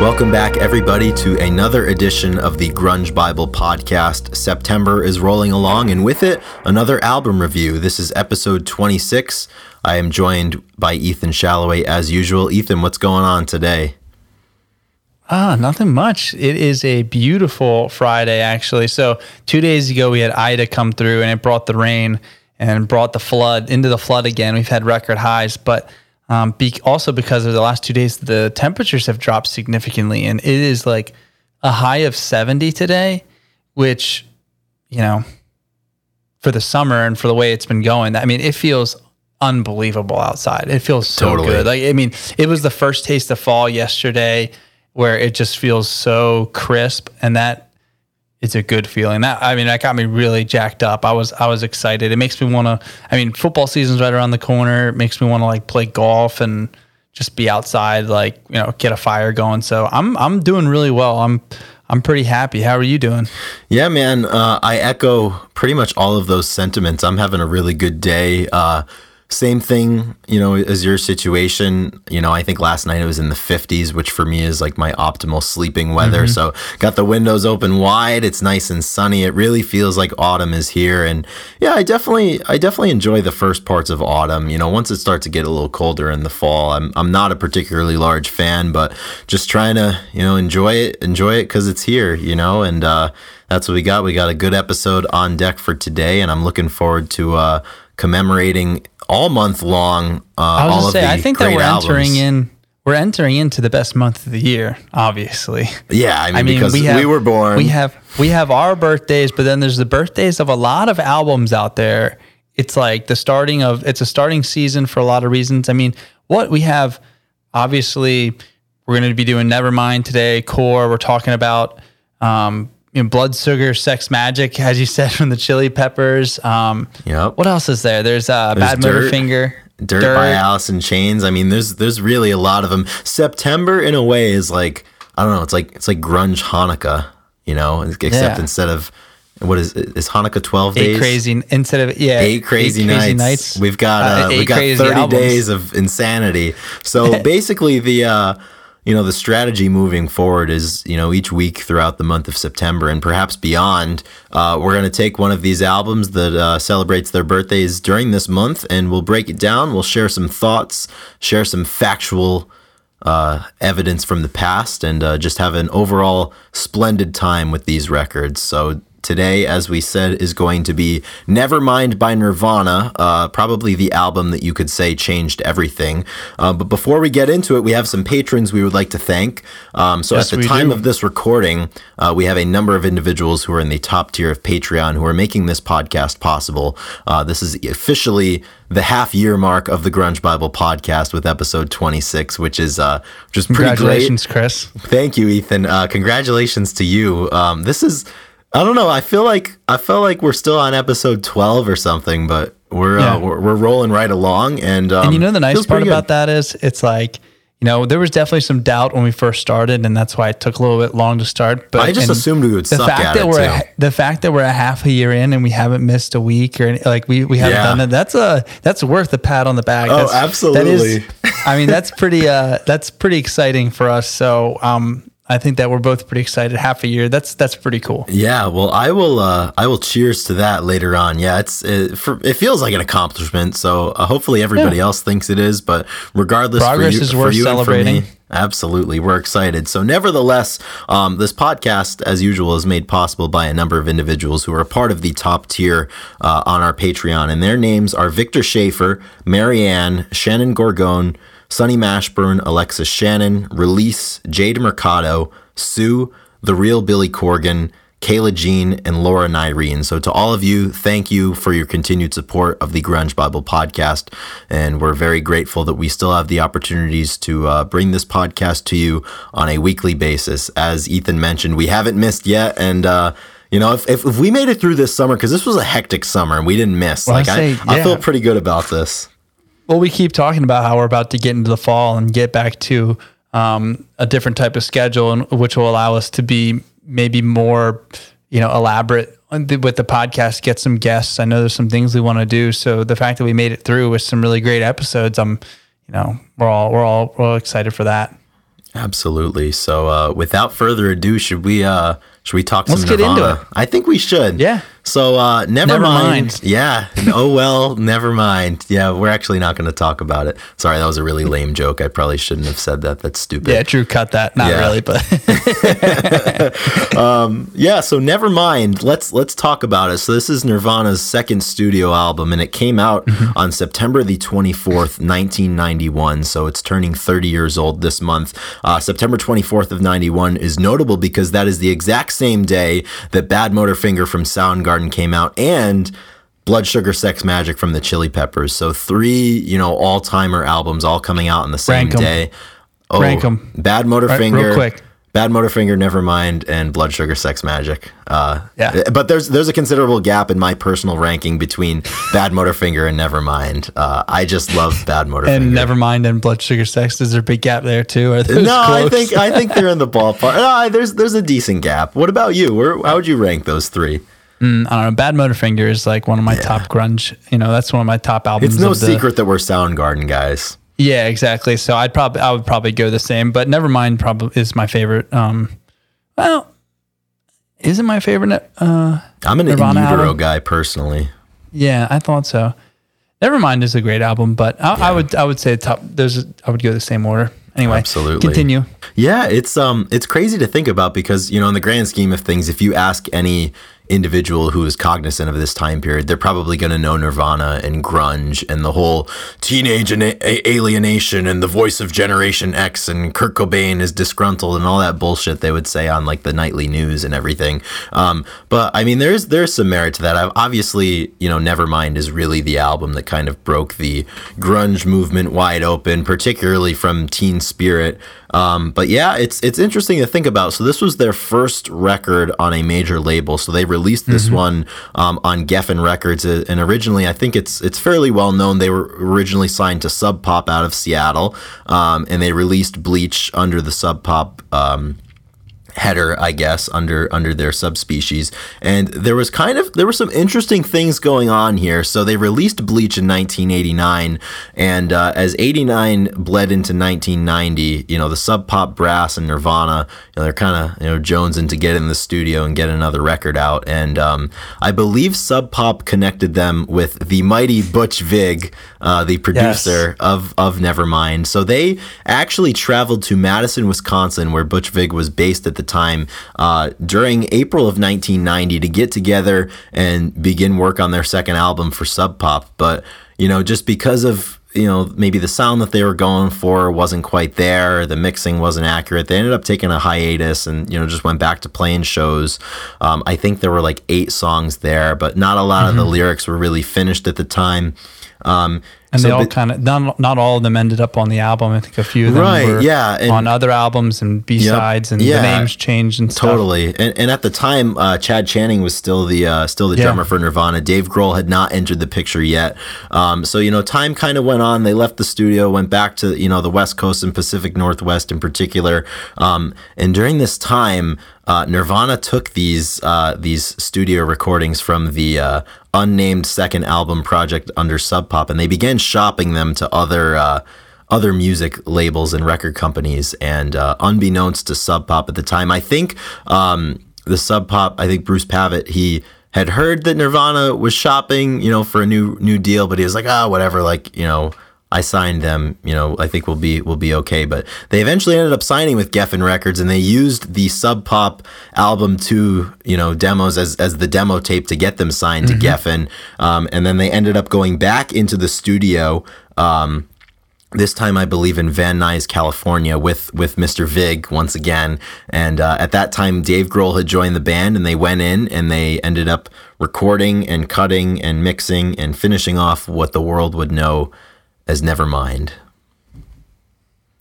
Welcome back, everybody, to another edition of the Grunge Bible podcast. September is rolling along, and with it, another album review. This is episode 26. I am joined by Ethan Shalloway as usual. Ethan, what's going on today? Ah, nothing much. It is a beautiful Friday, actually. So, two days ago, we had Ida come through and it brought the rain and brought the flood into the flood again. We've had record highs, but um, be, also because of the last two days, the temperatures have dropped significantly, and it is like a high of 70 today, which, you know, for the summer and for the way it's been going, I mean, it feels unbelievable outside. It feels so Totally. good. Like, I mean, it was the first taste of fall yesterday where it just feels so crisp, and that it's a good feeling. That I mean, that got me really jacked up. I was I was excited. It makes me want to. I mean, football season's right around the corner. It makes me want to like play golf and just be outside, like you know, get a fire going. So I'm I'm doing really well. I'm I'm pretty happy. How are you doing? Yeah, man. Uh, I echo pretty much all of those sentiments. I'm having a really good day. Uh, same thing, you know, as your situation. You know, I think last night it was in the 50s, which for me is like my optimal sleeping weather. So got the windows open wide. It's nice and sunny. It really feels like autumn is here. And yeah, I definitely, I definitely enjoy the first parts of autumn. You know, once it starts to get a little colder in the fall, I'm, I'm not a particularly large fan, but just trying to, you know, enjoy it, enjoy it because it's here. You know, and uh, that's what we got. We got a good episode on deck for today, and I'm looking forward to uh, commemorating all month long. Uh, I was all of say, the I think that we're albums. entering in. We're entering into the best month of the year, obviously. Yeah, I mean, because we, were born. We have we have our birthdays, but then there's the birthdays of a lot of albums out there. It's like the starting of it's a starting season for a lot of reasons. I mean, what we have obviously we're going to be doing Nevermind today, Core. We're talking about um, you know, Blood Sugar, Sex Magik, as you said from the Chili Peppers. Um, Yep. What else is there? There's uh, There's Bad Dirt. Motorfinger, Dirt, by Alice in Chains. I mean, there's there's really a lot of them. September, in a way, is like I don't know. It's like it's like grunge Hanukkah, you know, except Yeah. instead of what is is Hanukkah twelve days? Eight crazy instead of yeah Eight crazy, nights. We've got uh, Uh, we eight got thirty albums. days of insanity. So basically, the uh, you know the strategy moving forward is you know each week throughout the month of September and perhaps beyond, uh, we're going to take one of these albums that uh, celebrates their birthdays during this month, and we'll break it down. We'll share some thoughts, share some factual uh, evidence from the past and uh, just have an overall splendid time with these records. So today, as we said, is going to be Nevermind by Nirvana, uh, probably the album that you could say changed everything. Uh, but before we get into it, we have some patrons we would like to thank. Um, so Yes, at the time do. of this recording, uh, we have a number of individuals who are in the top tier of Patreon who are making this podcast possible. Uh, this is officially the half year mark of the Grunge Bible podcast with episode 26, which is uh, is pretty great. Congratulations, Chris. Thank you, Ethan. Uh, congratulations to you. Um, this is I don't know. I feel like I feel like we're still on episode 12 or something, but we're Yeah. uh, we're, we're rolling right along. And um, And you know the nice part about that is it's like you know there was definitely some doubt when we first started, and that's why it took a little bit long to start. But I just assumed we would the suck fact at that it we're a, the fact that we're a half a year in and we haven't missed a week or any, like we we haven't Yeah. done that. That's a that's worth a pat on the back. Oh, That's, absolutely. is, I mean that's pretty uh that's pretty exciting for us. So um I think that we're both pretty excited. Half a year. That's that's pretty cool. Yeah, well, I will. Uh, I will cheers to that later on. Yeah, it's it, for, it feels like an accomplishment. So uh, hopefully everybody Yeah. else thinks it is. But regardless, Progress for you, is for worth you celebrating. absolutely, we're excited. So, nevertheless, um, this podcast, as usual, is made possible by a number of individuals who are a part of the top tier uh, on our Patreon, and their names are Victor Schaefer, Marianne, Shannon Gorgone. Sonny Mashburn, Alexis Shannon, Release, Jade Mercado, Sue, The Real Billy Corgan, Kayla Jean, and Laura Nyreen. So, to all of you, thank you for your continued support of the Grunge Bible podcast. And we're very grateful that we still have the opportunities to uh, bring this podcast to you on a weekly basis. As Ethan mentioned, we haven't missed yet. And, uh, you know, if, if, if we made it through this summer, because this was a hectic summer and we didn't miss, Well, like I, say, I feel pretty good about this. Well, we keep talking about how we're about to get into the fall and get back to um, a different type of schedule, and which will allow us to be maybe more, you know, elaborate the- with the podcast. Get some guests. I know there's some things we want to do. So the fact that we made it through with some really great episodes, I'm, you know, we're all we're all we're all excited for that. Absolutely. So, uh, without further ado, should we uh, should we talk Let's some get Nirvana? into it. I think we should. Yeah. So, uh, never, Never mind. mind. Yeah. oh well, never mind. Yeah, we're actually not going to talk about it. Sorry, that was a really lame joke. I probably shouldn't have said that. That's stupid. Yeah, Drew cut that. Not Yeah. really, but Yeah, so never mind. Let's let's talk about it. So this is Nirvana's second studio album, and it came out on September the twenty fourth, nineteen ninety one. So it's turning thirty years old this month. Uh, September twenty fourth of ninety one is notable because that is the exact same day that Bad Motorfinger from Soundgarden came out, and Blood Sugar Sex Magik from the Chili Peppers. So three, you know, all timer albums all coming out on the same Rank 'em. day. Oh, Rank 'em. Bad Motorfinger. real quick. Bad Motorfinger, Nevermind, and Blood Sugar Sex Magik. Uh, Yeah. But there's there's a considerable gap in my personal ranking between Bad Motorfinger and Nevermind. Uh, I just love Bad Motorfinger. and Nevermind and Blood Sugar Sex. Is there a big gap there too? No, I think I think they're in the ballpark. No, there's there's a decent gap. What about you? Where how would you rank those three? I don't know. Bad Motorfinger is like one of my top grunge. You know, that's one of my top albums. It's no the- secret that we're Soundgarden guys. Yeah, exactly. So I'd probably I would probably go the same, but Nevermind probably is my favorite. Um, well, is it my favorite? Uh, I'm an In Nirvana Utero album? guy personally. yeah, I thought so. Nevermind is a great album, but I, I would I would say top. There's I would go the same order. Anyway, Absolutely. Continue. Yeah, it's um it's crazy to think about because you know in the grand scheme of things, if you ask any individual who is cognizant of this time period, they're probably going to know Nirvana and grunge and the whole teenage alienation and the voice of Generation X and Kurt Cobain is disgruntled and all that bullshit they would say on like the nightly news and everything. Um, but I mean, there's there's some merit to that. I've, obviously, you know, Nevermind is really the album that kind of broke the grunge movement wide open, particularly from Teen Spirit. Um, but yeah, it's it's interesting to think about. So this was their first record on a major label. So they released this one um, on Geffen Records, uh, and originally I think it's it's fairly well known. They were originally signed to Sub Pop out of Seattle, um, and they released Bleach under the Sub Pop. Um, header i guess under under their subspecies. And there was kind of there were some interesting things going on here. So they released bleach in 1989 and uh, as 89 bled into 1990 you know the sub pop brass and nirvana you know they're kind of you know jonesing to get in the studio and get another record out. And um, i believe sub pop connected them with the mighty butch vig uh, the producer of of Nevermind. So they actually traveled to Madison, Wisconsin, where Butch Vig was based at the time, uh, during April of 1990 to get together and begin work on their second album for Sub Pop. But you know, just because of you know maybe the sound that they were going for wasn't quite there the mixing wasn't accurate they ended up taking a hiatus and you know just went back to playing shows. Um, i think there were like eight songs there but not a lot of the lyrics were really finished at the time. Um, And so, they all kind of not not all of them ended up on the album. I think a few of them Right, were yeah, and- on other albums and B sides, and yeah, the names changed and stuff. Totally, and, and at the time, uh, Chad Channing was still the uh, still the Yeah. drummer for Nirvana. Dave Grohl had not entered the picture yet. Um, so you know, time kind of went on. They left the studio, went back to you know the West Coast and Pacific Northwest in particular. Um, and during this time, uh, Nirvana took these uh, these studio recordings from the uh, unnamed second album project under Sub Pop, and they began shopping them to other. Uh, other music labels and record companies. And uh, unbeknownst to Sub Pop at the time, I think um, the Sub Pop, I think Bruce Pavitt, he had heard that Nirvana was shopping, you know, for a new new deal, but he was like, ah, whatever, like you know. I signed them, you know, I think we'll be we'll be okay. But they eventually ended up signing with Geffen Records and they used the Sub Pop album to, you know, demos as, as the demo tape to get them signed to Geffen. Um, and then they ended up going back into the studio um, this time I believe in Van Nuys, California, with with Mr. Vig once again. And uh, at that time, Dave Grohl had joined the band, and they went in and they ended up recording and cutting and mixing and finishing off what the world would know as Nevermind.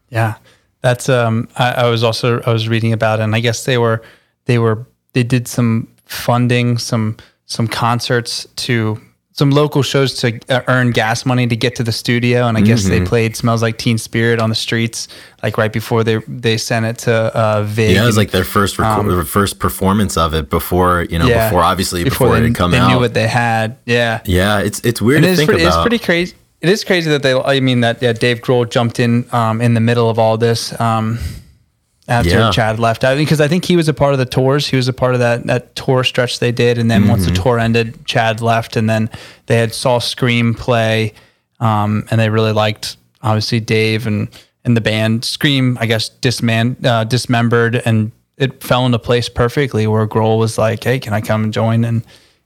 Yeah, that's um. I, I was also I was reading about it, and I guess they were they were they did some funding, some some concerts to some local shows to uh, earn gas money to get to the studio, and I guess Mm-hmm. they played "Smells Like Teen Spirit" on the streets, like right before they they sent it to uh, Vig. Yeah, it was like their first reco- their first performance of it before you know Um, yeah, before obviously before, it they, had come they out. knew what they had. Yeah, yeah, it's it's weird and to it's think pretty, about. it's pretty crazy. It is crazy that they. I mean that yeah, Dave Grohl jumped in um, in the middle of all this. Um, after Yeah. Chad left. I because I think he was a part of the tours. He was a part of that that tour stretch they did, and then once Mm-hmm. the tour ended, Chad left, and then they had saw Scream play, um, and they really liked obviously Dave and and the band. Scream, I guess, disman uh, dismembered, and it fell into place perfectly. Where Grohl was like, "Hey, can I come and join?" and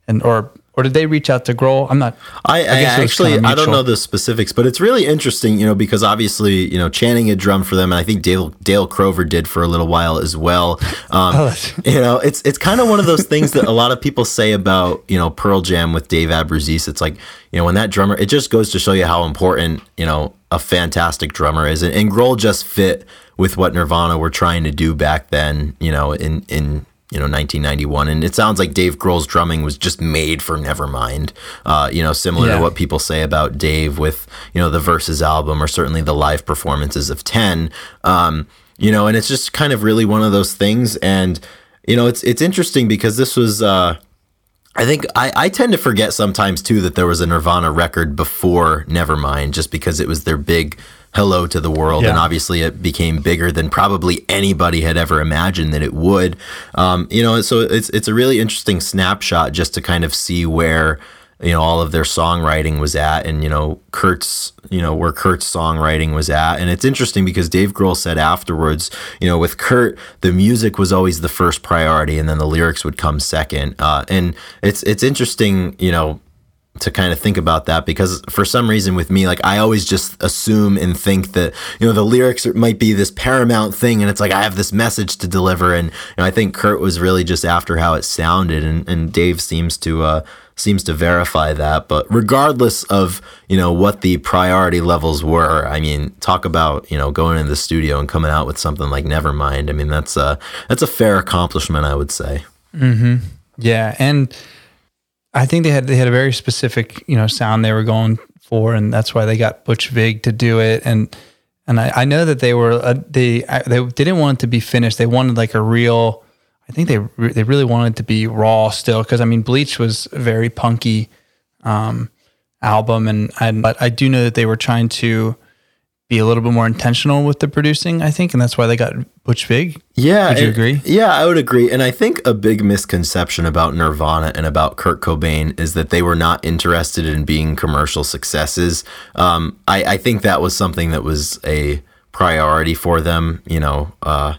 and or or did they reach out to Grohl? I'm not. I, I, guess actually kinda I don't know the specifics, but it's really interesting, you know, because obviously you know Channing had drummed for them, and I think Dale Dale Crover did for a little while as well. Um, Oh, you know, it's it's kind of one of those things that a lot of people say about you know Pearl Jam with Dave Abruzzese. It's like you know when that drummer, it just goes to show you how important you know a fantastic drummer is, and, and Grohl just fit with what Nirvana were trying to do back then. You know, in in you know 1991 and it sounds like dave grohl's drumming was just made for nevermind uh, you know similar Yeah. to what people say about dave with you know the verses album or certainly the live performances of 10 um, you know and it's just kind of really one of those things and you know it's it's interesting because this was uh, I think I, I tend to forget sometimes too that there was a Nirvana record before Nevermind, just because it was their big hello to the world, and obviously it became bigger than probably anybody had ever imagined that it would. Um, you know, so it's it's a really interesting snapshot just to kind of see where you know all of their songwriting was at, and you know Kurt's you know where Kurt's songwriting was at, and it's interesting because Dave Grohl said afterwards, you know, with Kurt the music was always the first priority, and then the lyrics would come second, uh, and it's it's interesting, you know to kind of think about that because for some reason with me like I always just assume and think that you know the lyrics might be this paramount thing and it's like I have this message to deliver. And you know, I think Kurt was really just after how it sounded and and Dave seems to uh seems to verify that. But regardless of you know what the priority levels were I mean talk about you know going into the studio and coming out with something like Nevermind. I mean that's a that's a fair accomplishment I would say. Mhm. Yeah, and I think they had they had a very specific you know sound they were going for, and that's why they got Butch Vig to do it. And and I, I know that they were uh, they I, they didn't want it to be finished. They wanted like a real. I think they re- they really wanted it to be raw still because I mean Bleach was a very punky um, album, and and but I do know that they were trying to be a little bit more intentional with the producing. I think, and that's why they got Butch Vig. Yeah. Would you and- agree? Yeah, I would agree. And I think a big misconception about Nirvana and about Kurt Cobain is that they were not interested in being commercial successes. Um, I, I think that was something that was a priority for them, you know. Uh,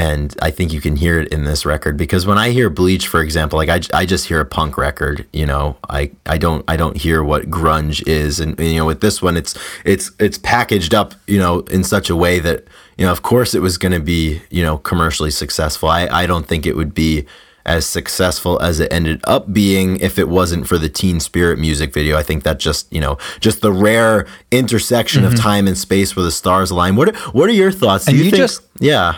and I think you can hear it in this record because when I hear Bleach, for example, like I, I just hear a punk record, you know, I, I don't I don't hear what grunge is, and you know, with this one, it's it's it's packaged up, you know, in such a way that you know, of course, it was going to be you know commercially successful. I I don't think it would be as successful as it ended up being if it wasn't for the Teen Spirit music video. I think that just you know just the rare intersection of mm-hmm. time and space where the stars align. What are, what are your thoughts? Do And you, you think? just- yeah.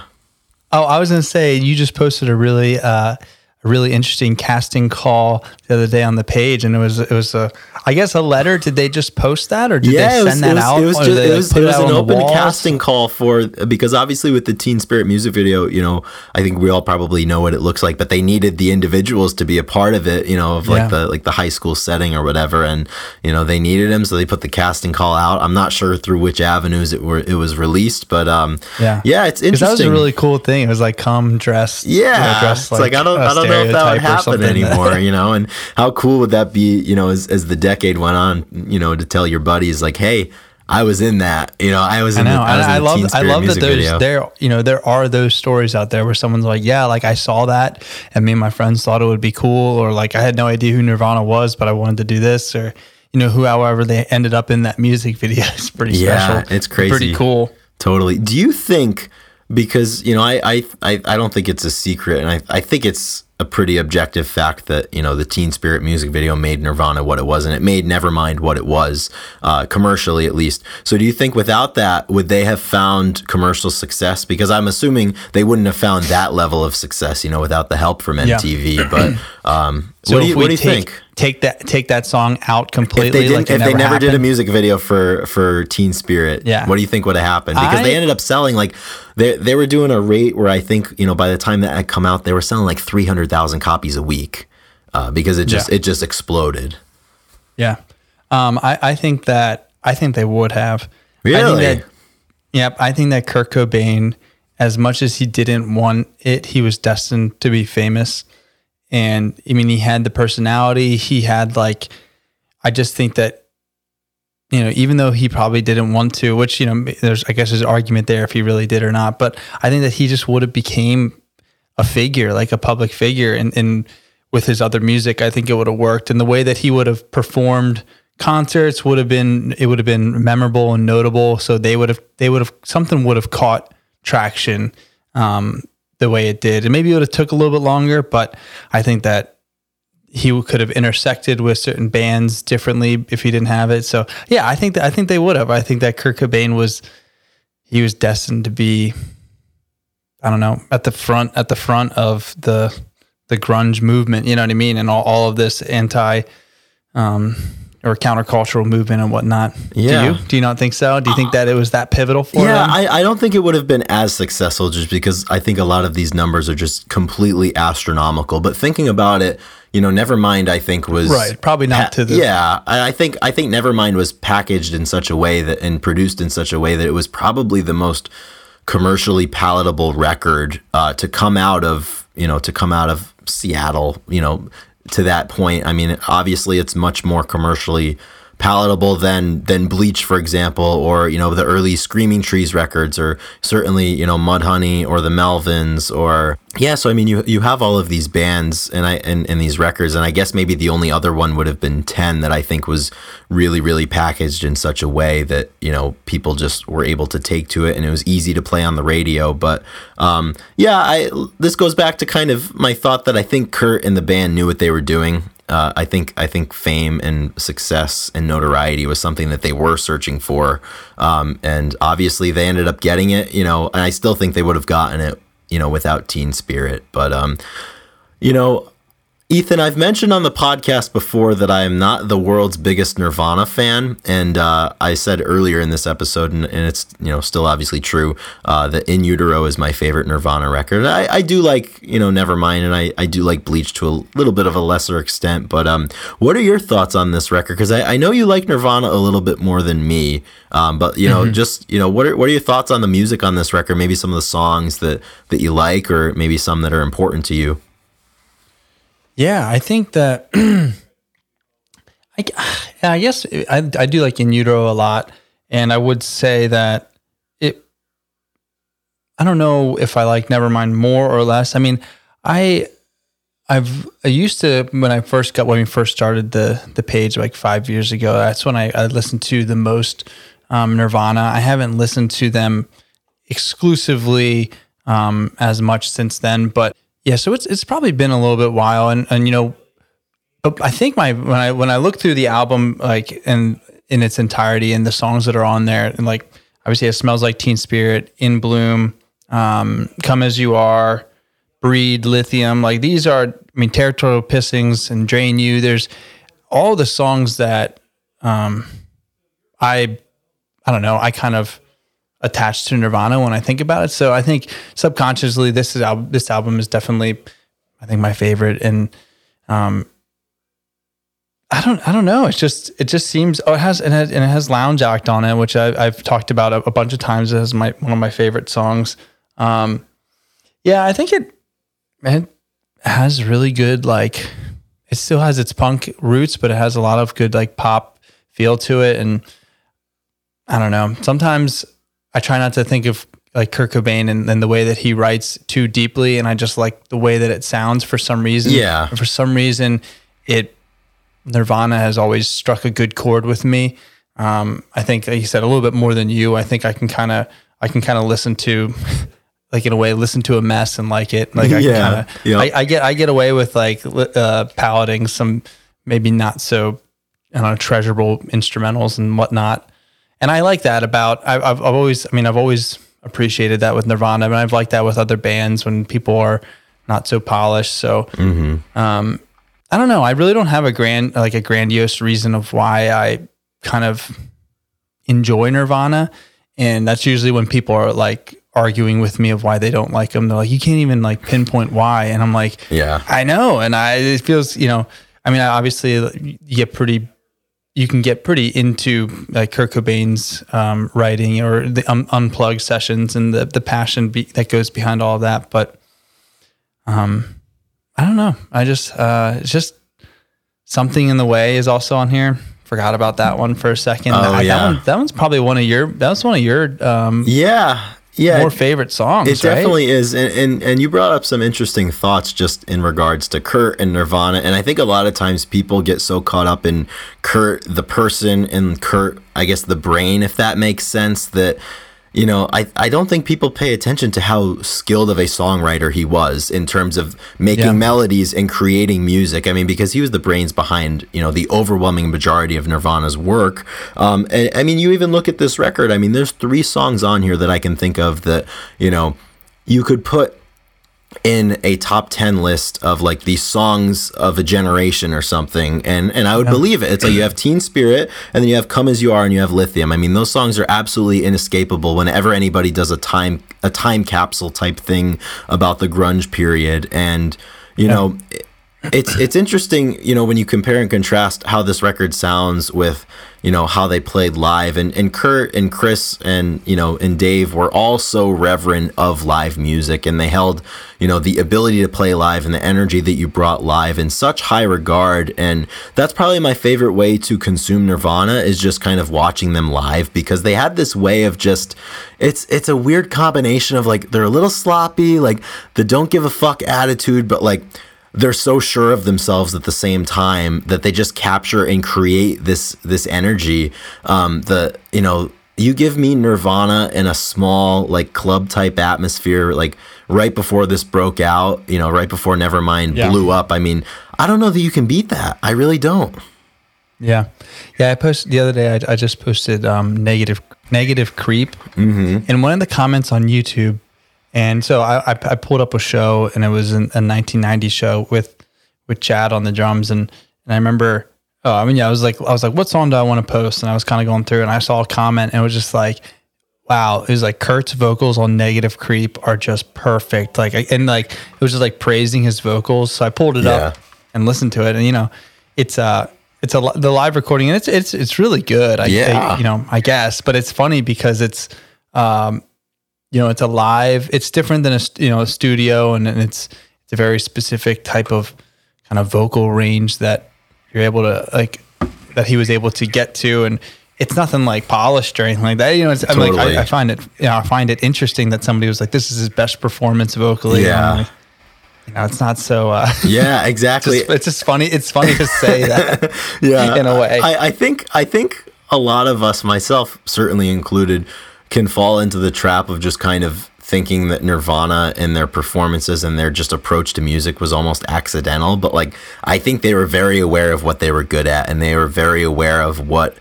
Oh, I was gonna say you just posted a really uh, a really interesting casting call the other day on the page, and it was it was a I guess a letter. Did they just post that, or did they send was, that it was, out? It was, just, it was, put it was out an open casting call for because obviously with the Teen Spirit music video, you know, I think we all probably know what it looks like, but they needed the individuals to be a part of it, you know, of like Yeah. the like the high school setting or whatever, and you know they needed him, so they put the casting call out. I'm not sure through which avenues it were it was released, but um, Yeah. yeah, it's interesting. that was a really cool thing. It was like come dressed. you know, Yeah, dressed it's like, I don't, I don't know if that would happen anymore, you know. And how cool would that be, you know, as as the decade went on, you know, to tell your buddies like, hey, I was in that, you know, I was I in know, the, I was in I the love, I love that those video. there, you know, there are those stories out there where someone's like, yeah, like I saw that, and me and my friends thought it would be cool, or like I had no idea who Nirvana was, but I wanted to do this, or you know, who, however, they ended up in that music video is pretty Yeah, special. it's crazy. pretty cool. Totally. Do you think because you know I I I, I don't think it's a secret, and I I think it's a pretty objective fact that you know the Teen Spirit music video made Nirvana what it was, and it made Nevermind what it was, uh, commercially at least. So do you think without that would they have found commercial success? Because I'm assuming they wouldn't have found that level of success, you know, without the help from Yeah. MTV. But um, So what do you what do you take, think? Take that, take that song out If completely. they didn't, like if they never did a music video for for Teen Spirit, Yeah. what do you think would have happened? Because they ended up selling like they they were doing a rate where I think you know by the time that had come out, they were selling like three hundred thousand copies a week uh, because it just Yeah. it just exploded. Yeah. Um, I, I think that I think they would have. I Really? think that, yep. I think that Kurt Cobain as much as he didn't want it, he was destined to be famous. And I mean, he had the personality. He had like, I just think that, you know, even though he probably didn't want to, which you know, there's I guess there's argument there if he really did or not. But I think that he just would have became a figure, like a public figure, and and with his other music, I think it would have worked. And the way that he would have performed concerts would have been it would have been memorable and notable. So they would have they would have something would have caught traction um, the way it did, and maybe it would have took a little bit longer. But I think that he could have intersected with certain bands differently if he didn't have it. So yeah, I think that I think they would have. I think that Kurt Cobain was he was destined to be I don't know at the front at the front of the the grunge movement. You know what I mean? And all, all of this anti um, or countercultural movement and whatnot. Yeah. Do you do you not think so? Do you think that it was that pivotal for Yeah, them? I, I don't think it would have been as successful just because I think a lot of these numbers are just completely astronomical. But thinking about it, you know, Nevermind, I think was Right, probably not to the- yeah. I I think I think Nevermind was packaged in such a way that and produced in such a way that it was probably the most commercially palatable record uh, to come out of you know to come out of Seattle. You know, to that point. I mean, obviously, it's much more commercially palatable than than Bleach, for example, or you know the early Screaming Trees records, or certainly you know Mudhoney or the Melvins, or yeah. So I mean, you you have all of these bands and I and, and these records, and I guess maybe the only other one would have been Ten that I think was really really packaged in such a way that you know people just were able to take to it, and it was easy to play on the radio. But um, yeah, I this goes back to kind of my thought that I think Kurt and the band knew what they were doing. Uh, I think I think fame and success and notoriety was something that they were searching for, um, and obviously they ended up getting it. You know, and I still think they would have gotten it. You know, without Teen Spirit, but um, you know, Ethan, I've mentioned on the podcast before that I am not the world's biggest Nirvana fan, and uh, I said earlier in this episode, and, and it's you know still obviously true, uh, that In Utero is my favorite Nirvana record. I, I do like you know Nevermind, and I, I do like Bleach to a little bit of a lesser extent. But um, what are your thoughts on this record? Because I, I know you like Nirvana a little bit more than me, um, but you know just you know what are what are your thoughts on the music on this record? Maybe some of the songs that that you like, or maybe some that are important to you. Yeah, I think that. I, I guess I, I do like In Utero a lot, and I would say that it. I don't know if I like Nevermind more or less. I mean, I, I've I used to when I first got when we first started the the page like five years ago. That's when I, I listened to the most um, Nirvana. I haven't listened to them exclusively um, as much since then, but yeah, so it's it's probably been a little bit while, and and you know, I think my when I when I look through the album like and in its entirety and the songs that are on there, and like obviously it smells like Teen Spirit, In Bloom, um, Come as You Are, Breed, Lithium, like these are I mean Territorial Pissings and Drain You. There's all the songs that um, I I don't know I kind of attached to Nirvana when I think about it. So I think subconsciously this is al- this album is definitely I think my favorite and um I don't I don't know. It's just it just seems oh it has and it and it has Lounge Act on it, which I, I've talked about a, a bunch of times as my one of my favorite songs. Um yeah, I think it it has really good like it still has its punk roots, but it has a lot of good like pop feel to it and I don't know. Sometimes I try not to think of like Kurt Cobain and, and the way that he writes too deeply, and I just like the way that it sounds for some reason. Yeah. And for some reason, it Nirvana has always struck a good chord with me. Um, I think, like you said, a little bit more than you. I think I can kind of I can kind of listen to, like in a way, listen to a mess and like it. Like I Yeah. can kind of Yep. I, I get I get away with like li- uh, palating some maybe not so I don't know treasurable instrumentals and whatnot and I like that about I, I've I've always I mean I've always appreciated that with Nirvana, and I've liked that with other bands when people are not so polished. So, um, I don't know. I really don't have a grand like a grandiose reason of why I kind of enjoy Nirvana, and that's usually when people are like arguing with me of why they don't like them. They're like, you can't even like pinpoint why, and I'm like, Yeah. I know, and I it feels you know. I mean, I obviously you get pretty you can get pretty into like Kurt Cobain's um, writing or the um, unplugged sessions and the the passion be- that goes behind all of that. But um, I don't know. I just uh, it's just something in the way is also on here. Forgot about that one for a second. Oh, I, yeah. that, one, that one's probably one of your. That was one of your um, Yeah. Yeah. more favorite songs. It right? definitely is, and, and and you brought up some interesting thoughts just in regards to Kurt and Nirvana, and I think a lot of times people get so caught up in Kurt the person and Kurt, I guess the brain, if that makes sense, that you know I I don't think people pay attention to how skilled of a songwriter he was in terms of making Yeah. melodies and creating music. I mean, because he was the brains behind you know the overwhelming majority of Nirvana's work. Um, and I mean, you even look at this record. I mean, there's three songs on here that I can think of that you know you could put in a top 10 list of like the songs of a generation or something. And and I would believe it. It's like you have Teen Spirit and then you have Come As You Are and you have Lithium. I mean those songs are absolutely inescapable whenever anybody does a time a time capsule type thing about the grunge period. And you know it's it's interesting, you know, when you compare and contrast how this record sounds with, you know, how they played live. And and Kurt and Chris and you know and Dave were all so reverent of live music. And they held, you know, the ability to play live and the energy that you brought live in such high regard. And that's probably my favorite way to consume Nirvana is just kind of watching them live because they had this way of just it's it's a weird combination of like they're a little sloppy, like the don't give a fuck attitude, but like they're so sure of themselves at the same time that they just capture and create this this energy. Um, the you know you give me Nirvana in a small like club type atmosphere, like right before this broke out, you know, right before Nevermind Yeah. blew up. I mean, I don't know that you can beat that. I really don't. Yeah, yeah. I posted the other day. I, I just posted um, negative negative creep Mm-hmm. in one of the comments on YouTube, and so I, I, I pulled up a show, and it was an, a 1990 show with with Chad on the drums, and and I remember. Oh, I mean, yeah, I was like, I was like, what song do I want to post? And I was kind of going through, and I saw a comment, and it was just like, wow, it was like Kurt's vocals on Negative Creep are just perfect. Like, and like it was just like praising his vocals. So I pulled it up and listened to it, and you know, it's uh it's a the live recording, and it's it's it's really good. I, Yeah. I- you know, I guess, but it's funny because it's um you know, it's a live. It's different than a you know a studio, and, and it's it's a very specific type of kind of vocal range that you're able to like that he was able to get to, and it's nothing like polished or anything like that. You know, it's, I'm like I, I find it you know I find it interesting that somebody was like, this is his best performance vocally. Yeah. you know, it's not so. Uh, Yeah, exactly. just, it's just funny. It's funny to say that. yeah, in a way. I, I think I think a lot of us, myself certainly included, can fall into the trap of just kind of thinking that Nirvana and their performances and their just approach to music was almost accidental. But like, I think they were very aware of what they were good at, and they were very aware of what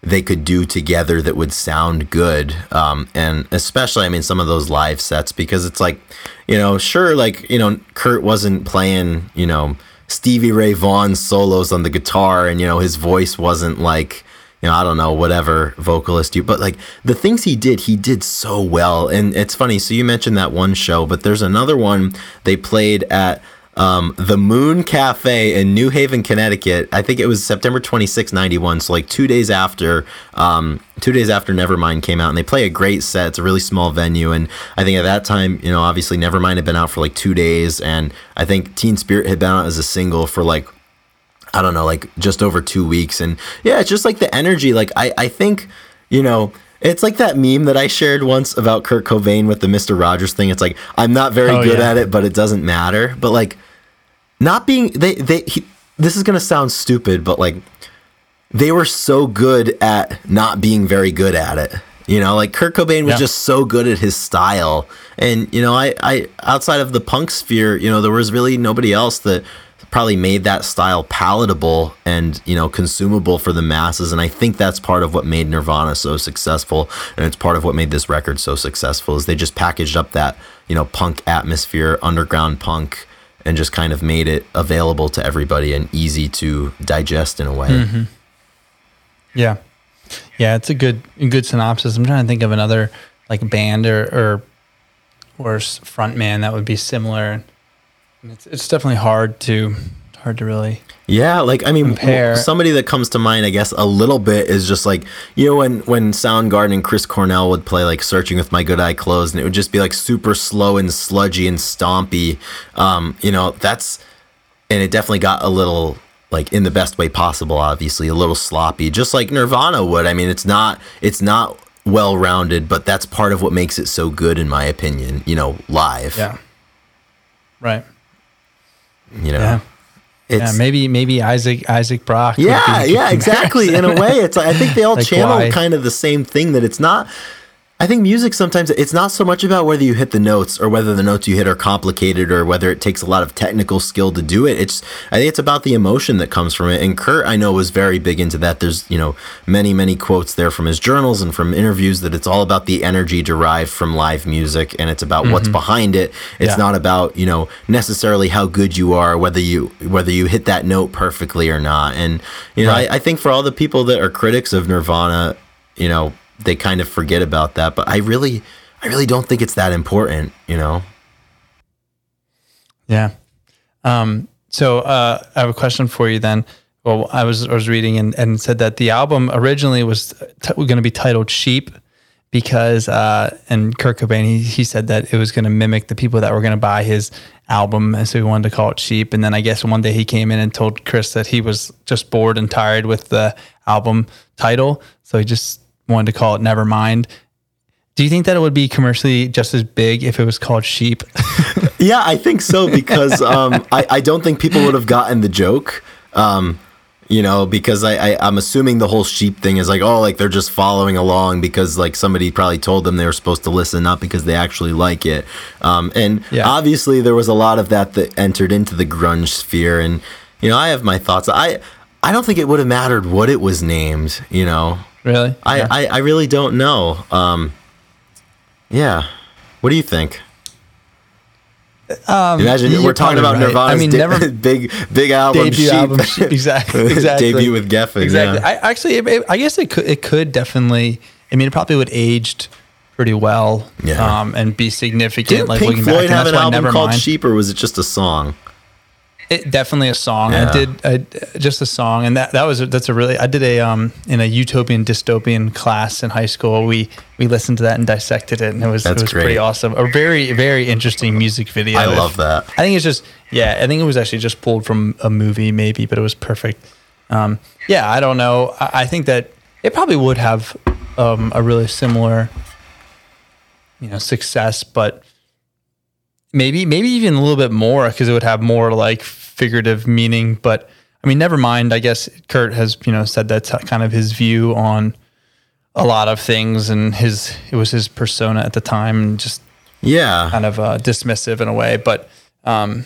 they could do together that would sound good. Um, and especially, I mean, some of those live sets because it's like, you know, sure, like you know, Kurt wasn't playing, you know, Stevie Ray Vaughan's solos on the guitar, and you know, his voice wasn't like. You know, I don't know, whatever vocalist you, but like the things he did, he did so well. And it's funny. So you mentioned that one show, but there's another one they played at um, the Moon Cafe in New Haven, Connecticut. I think it was September 26, 91. So like two days after, um, two days after Nevermind came out and they play a great set. It's a really small venue. And I think at that time, you know, obviously Nevermind had been out for like two days. And I think Teen Spirit had been out as a single for like I don't know, like just over two weeks. And yeah, it's just like the energy. Like I, I think, you know, it's like that meme that I shared once about Kurt Cobain with the Mr. Rogers thing. It's like, I'm not very Oh, good yeah. at it, but it doesn't matter. But like not being they they he, this is gonna sound stupid, but like they were so good at not being very good at it. You know, like Kurt Cobain was Yeah. just so good at his style. And, you know, I, I outside of the punk sphere, you know, there was really nobody else that probably made that style palatable and, you know, consumable for the masses. And I think that's part of what made Nirvana so successful. And it's part of what made this record so successful is they just packaged up that, you know, punk atmosphere, underground punk, and just kind of made it available to everybody and easy to digest in a way. Mm-hmm. Yeah, yeah, it's a good a good synopsis. I'm trying to think of another like band or or or s- front man that would be similar. It's it's definitely hard to hard to really. Yeah, like I mean, Compare. somebody that comes to mind, I guess, a little bit is just like you know when when Soundgarden and Chris Cornell would play like "Searching with My Good Eye Closed," and it would just be like super slow and sludgy and stompy. Um, you know, that's and it definitely got a little like in the best way possible. Obviously, a little sloppy, just like Nirvana would. I mean, it's not it's not well rounded, but that's part of what makes it so good, in my opinion. You know, live. Yeah. Right. You know. Yeah. It's, yeah. Maybe maybe Isaac Isaac Brock. Yeah, yeah, exactly. In a way, it's I think they all Like channel why? kind of the same thing that it's not I think music sometimes it's not so much about whether you hit the notes or whether the notes you hit are complicated or whether it takes a lot of technical skill to do it. It's I think it's about the emotion that comes from it. And Kurt I know was very big into that. There's, you know, many many quotes there from his journals and from interviews that it's all about the energy derived from live music and it's about what's mm-hmm. behind it. It's Yeah. not about, you know, necessarily how good you are, whether you whether you hit that note perfectly or not. And you know, Right. I, I think for all the people that are critics of Nirvana, you know, they kind of forget about that. But I really, I really don't think it's that important. You know. Yeah. Um, so uh, I have a question for you then. Well, I was I was reading and, and said that the album originally was t- going to be titled Sheep because uh, and Kurt Cobain he, he said that it was going to mimic the people that were going to buy his album, and so he wanted to call it Sheep. And then I guess one day he came in and told Chris that he was just bored and tired with the album title, so he just wanted to call it Nevermind. Do you think that it would be commercially just as big if it was called Sheep? Yeah, I think so because um, I, I don't think people would have gotten the joke. Um, you know, because I, I I'm assuming the whole sheep thing is like, oh, like they're just following along because like somebody probably told them they were supposed to listen, not because they actually like it. Um, and Yeah. obviously there was a lot of that that entered into the grunge sphere, and you know, I have my thoughts. I I don't think it would have mattered what it was named. You know, Really? I, Yeah. I, I really don't know. Um, yeah. What do you think? Um, Imagine we're talking about right. Nirvana's I mean, de- never- big big album, debut Sheep. album. Exactly. Exactly. debut with Geffen. Exactly. Yeah. I actually, it- it- I guess it could, it could definitely. I mean, it probably would aged pretty well. Yeah. Um, and be significant. Didn't like Pink looking Floyd back, have an album called Nevermind- Sheep, or was it just a song? It, definitely a song. Yeah. I did I, just a song, and that that was that's a really. I did a um in a utopian dystopian class in high school. We we listened to that and dissected it, and it was That's it was great. pretty awesome. A very very interesting music video. I love that. I think it's just yeah. I think it was actually just pulled from a movie, maybe, but it was perfect. Um, yeah, I don't know. I, I think that it probably would have um, a really similar, you know, success, but maybe maybe even a little bit more because it would have more like figurative meaning. But I mean, never mind. I guess Kurt has you know said that's kind of his view on a lot of things, and his it was his persona at the time, and just Yeah. kind of uh, dismissive in a way, but um,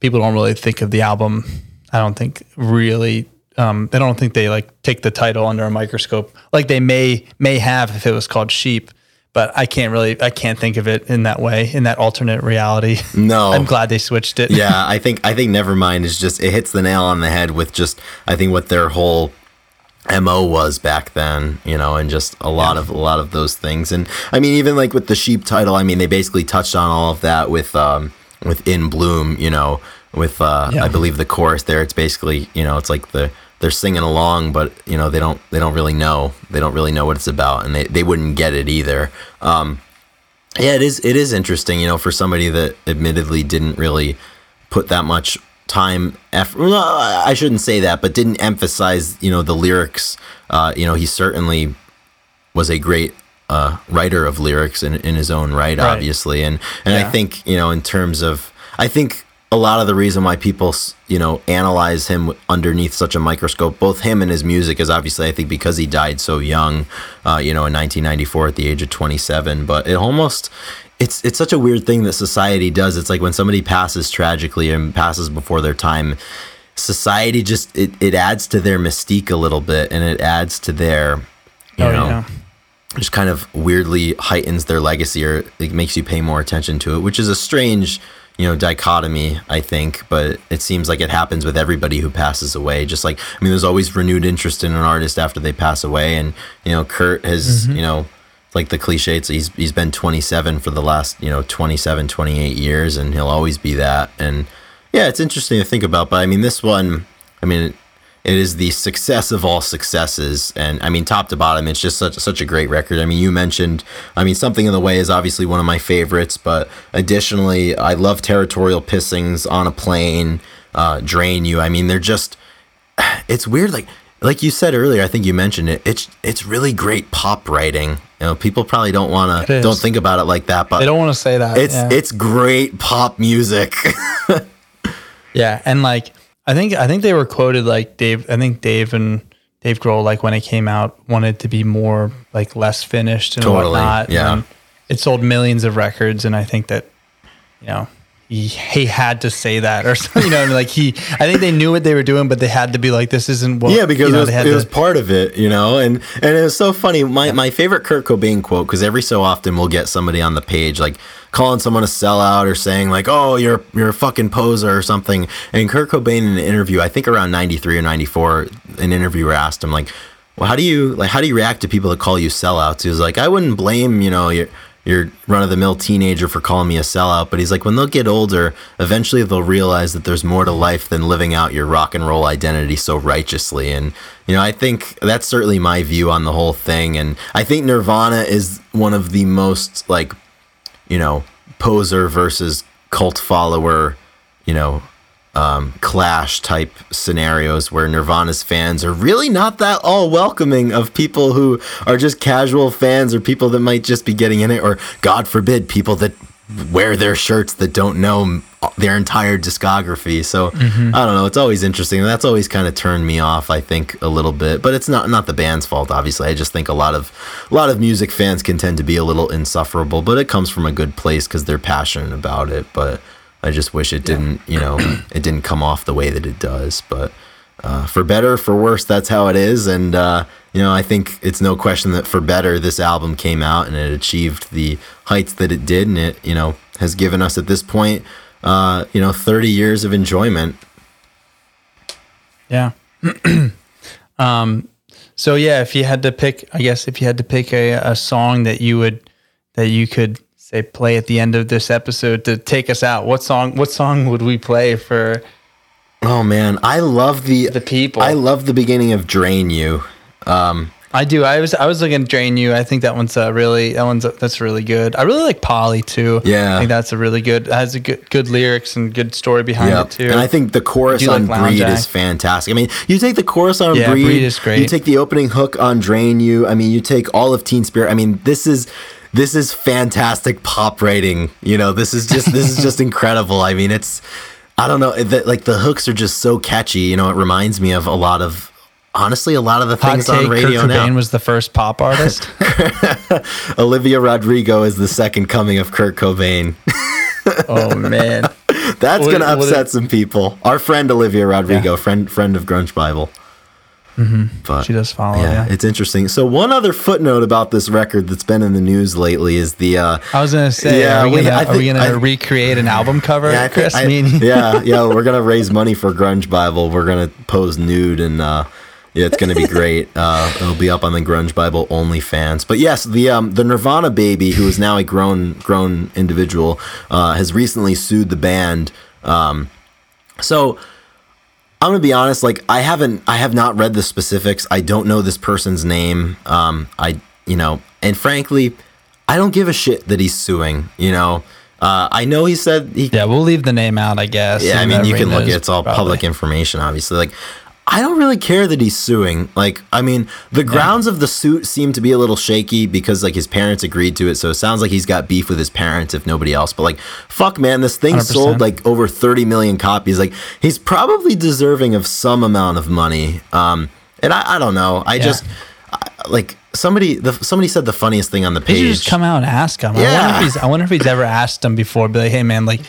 people don't really think of the album. I don't think really. Um, they don't think they like take the title under a microscope like they may may have if it was called Sheep. But I can't really I can't think of it in that way in that alternate reality. No. I'm glad they switched it. yeah, I think I think Nevermind is just it hits the nail on the head with just I think what their whole mo was back then, you know, and just a lot of a lot of those things. And I mean, even like with the sheep title, I mean, they basically touched on all of that with um with In Bloom, you know, with uh Yeah. I believe the chorus there. It's basically you know, it's like the they're singing along, but you know they don't they don't really know they don't really know what it's about, and they, they wouldn't get it either. Um, yeah, it is. It is interesting, you know, for somebody that admittedly didn't really put that much time effort. Well, I shouldn't say that, but didn't emphasize, you know, the lyrics. Uh, you know, he certainly was a great uh, writer of lyrics in, in his own right, Right. obviously. And and I think you know, in terms of, I think a lot of the reason why people you know analyze him underneath such a microscope, both him and his music, is obviously I think because he died so young, uh, you know, in 1994 at the age of 27. But it almost it's it's such a weird thing that society does. It's like when somebody passes tragically and passes before their time, society just it, it adds to their mystique a little bit, and it adds to their you Oh, know yeah. just kind of weirdly heightens their legacy or it makes you pay more attention to it, which is a strange, you know, dichotomy, I think, but it seems like it happens with everybody who passes away. Just like, I mean, there's always renewed interest in an artist after they pass away. And, you know, Kurt has, mm-hmm. you know, like the cliche, it's, he's, he's been 27 for the last, you know, 27, 28 years, and he'll always be that. And, Yeah, it's interesting to think about, but I mean, this one, I mean, it is the success of all successes, and I mean, top to bottom, it's just such such a great record. I mean, you mentioned, I mean, something in the way is obviously one of my favorites, but additionally, I love territorial pissings on a plane, uh, drain you. I mean, they're just, it's weird, like. Like you said earlier, I think you mentioned it. It's it's really great pop writing. You know, people probably don't want to don't think about it like that, but They don't want to say that. it's yeah. it's great pop music. Yeah, and like I think I think they were quoted like Dave. I think Dave and Dave Grohl like when it came out wanted to be more like less finished and Totally, whatnot. yeah. And it sold millions of records, and I think that you know he he had to say that or something. You know, and, like he I think they knew what they were doing, but they had to be like, this isn't what. yeah, because you know, it, was, it to- was part of it, you know, and and it was so funny. My my favorite Kurt Cobain quote because every so often we'll get somebody on the page like calling someone a sellout or saying like, "Oh, you're you're a fucking poser" or something. And Kurt Cobain in an interview, I think around ninety three or ninety four, an interviewer asked him like, "Well, how do you like how do you react to people that call you sellouts?" He was like, "I wouldn't blame you know your." Your run of the mill teenager for calling me a sellout, but he's like, when they'll get older, eventually they'll realize that there's more to life than living out your rock and roll identity so righteously. And, you know, I think that's certainly my view on the whole thing. And I think Nirvana is one of the most, like, you know, poser versus cult follower, you know, um, clash type scenarios where Nirvana's fans are really not that all welcoming of people who are just casual fans or people that might just be getting in it, or God forbid, people that wear their shirts that don't know their entire discography. So I don't know. It's always interesting. That's always kind of turned me off. I think a little bit, but it's not not the band's fault. Obviously, I just think a lot of a lot of music fans can tend to be a little insufferable, but it comes from a good place because they're passionate about it. But I just wish it didn't, you know, it didn't come off the way that it does. But uh, for better, for worse, that's how it is. And uh, you know, I think it's no question that for better, this album came out and it achieved the heights that it did, and it, you know, has given us at this point, uh, you know, 30 years of enjoyment. Yeah. um. So yeah, if you had to pick, I guess if you had to pick a, a song that you would that you could say play at the end of this episode to take us out, what song? What song would we play for Oh man, I love the the people? I love the beginning of Drain You. Um, I do. I was I was looking at Drain You. I think that one's uh, really that one's that's really good. I really like Polly too. Yeah. I think that's a really good has a good good lyrics and good story behind Yep. it too. And I think the chorus on like Breed Act? is fantastic. I mean, you take the chorus on Yeah, Breed, Breed is great. You take the opening hook on Drain You. I mean, you take all of Teen Spirit. I mean, this is this is fantastic pop writing. You know, this is just this is just incredible. I mean, it's I don't know, the, like the hooks are just so catchy. You know, it reminds me of a lot of honestly a lot of the Hot things take: on radio Kurt now. Cobain was the first pop artist. Olivia Rodrigo is the second coming of Kurt Cobain. oh man. That's What- gonna upset it- some people. Our friend Olivia Rodrigo, friend friend of Grunge Bible. But She does follow. yeah, Yeah. it's interesting. So one other footnote about this record that's been in the news lately is the uh, I was gonna say, Yeah, are we gonna, I are we gonna I- recreate an album cover, yeah, Chris? I- Me and you? yeah, yeah, we're gonna raise money for Grunge Bible. We're gonna pose nude and uh, yeah, it's gonna be great. Uh, it'll be up on the Grunge Bible OnlyFans. But yes, the um, the Nirvana baby, who is now a grown grown individual, uh, has recently sued the band. Um, so I'm gonna be honest. Like I haven't, I have not read the specifics. I don't know this person's name. Um, I, you know, and frankly, I don't give a shit that he's suing. You know, uh, I know he said he. Yeah, we'll leave the name out, I guess. Yeah, I mean, you can look knows it's all probably. public information, obviously. Like, I don't really care that he's suing. Like, I mean, the grounds of the suit seem to be a little shaky because like his parents agreed to it, so it sounds like he's got beef with his parents, if nobody else. But like, fuck, man, this thing 100%. sold like over 30 million copies. Like, he's probably deserving of some amount of money. Um, and I, I don't know. I just I, like somebody. The somebody said the funniest thing on the page. just come out and ask him. I Yeah. wonder if he's. I wonder if he's ever asked him before. Be like, hey man, like,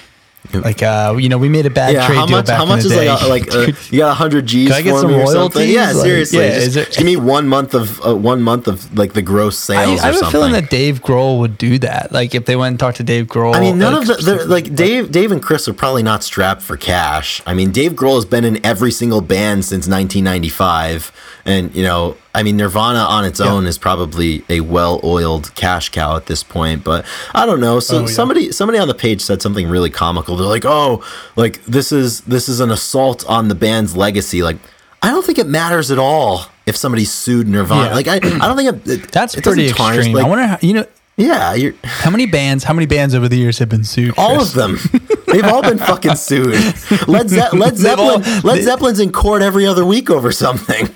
like, uh, you know, we made a bad Yeah, trade how deal much? back How in the is day. like a, like uh, you got hundred G's Could I get for some me or something? royalties? Yeah, Like, seriously. yeah, just give me one month of uh, one month of like the gross I, sales I or have a something. feeling that Dave Grohl would do that. Like, if they went and talked to Dave Grohl. I mean, none like, of the like Dave, Dave and Chris are probably not strapped for cash. I mean, Dave Grohl has been in every single band since 1995, and you know, I mean, Nirvana on its Yeah. own is probably a well-oiled cash cow at this point. But I don't know. So Oh, yeah. somebody somebody on the page said something really comical. They're like, "Oh, like this is this is an assault on the band's legacy." Like, I don't think it matters at all if somebody sued Nirvana. Yeah. Like, I, I don't think it, That's it pretty tarnish, extreme. like- I wonder how you know yeah, you're how many bands how many bands over the years have been sued. all Chris? of them. They've all been fucking sued. Led, Ze- Led They've all- Led Zeppelin's in court every other week over something.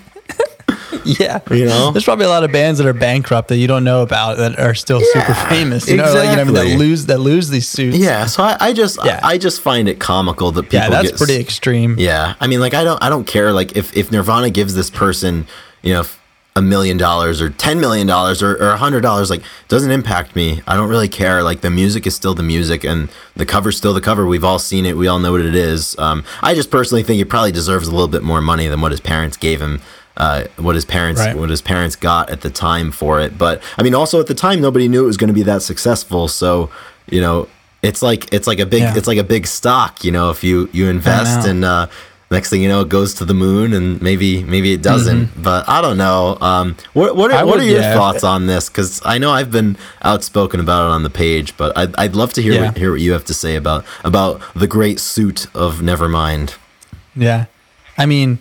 Yeah, You know? there's probably a lot of bands that are bankrupt that you don't know about that are still super famous. You know, like you know, what I mean, exactly. that lose that lose these suits. Yeah, so I, I just Yeah. I, I just find it comical that people yeah, that's get pretty extreme. Yeah, I mean, like I don't I don't care. Like if if Nirvana gives this person, you know, a million dollars or ten million dollars or or a hundred dollars, like doesn't impact me. I don't really care. Like the music is still the music, and the cover's still the cover. We've all seen it. We all know what it is. Um, I just personally think he probably deserves a little bit more money than what his parents gave him. Uh, what his parents Right. what his parents got at the time for it. But I mean, also at the time, nobody knew it was going to be that successful. So you know, it's like it's like a big Yeah. it's like a big stock. You know, if you you invest and uh, next thing you know, it goes to the moon, and maybe maybe it doesn't. But I don't know. Um, what what Mm-hmm. Are, what are your yeah, thoughts on this? Because I know I've been outspoken about it on the page, but I'd, I'd love to hear Yeah. what, hear what you have to say about about the great suit of Nevermind. Yeah. I mean,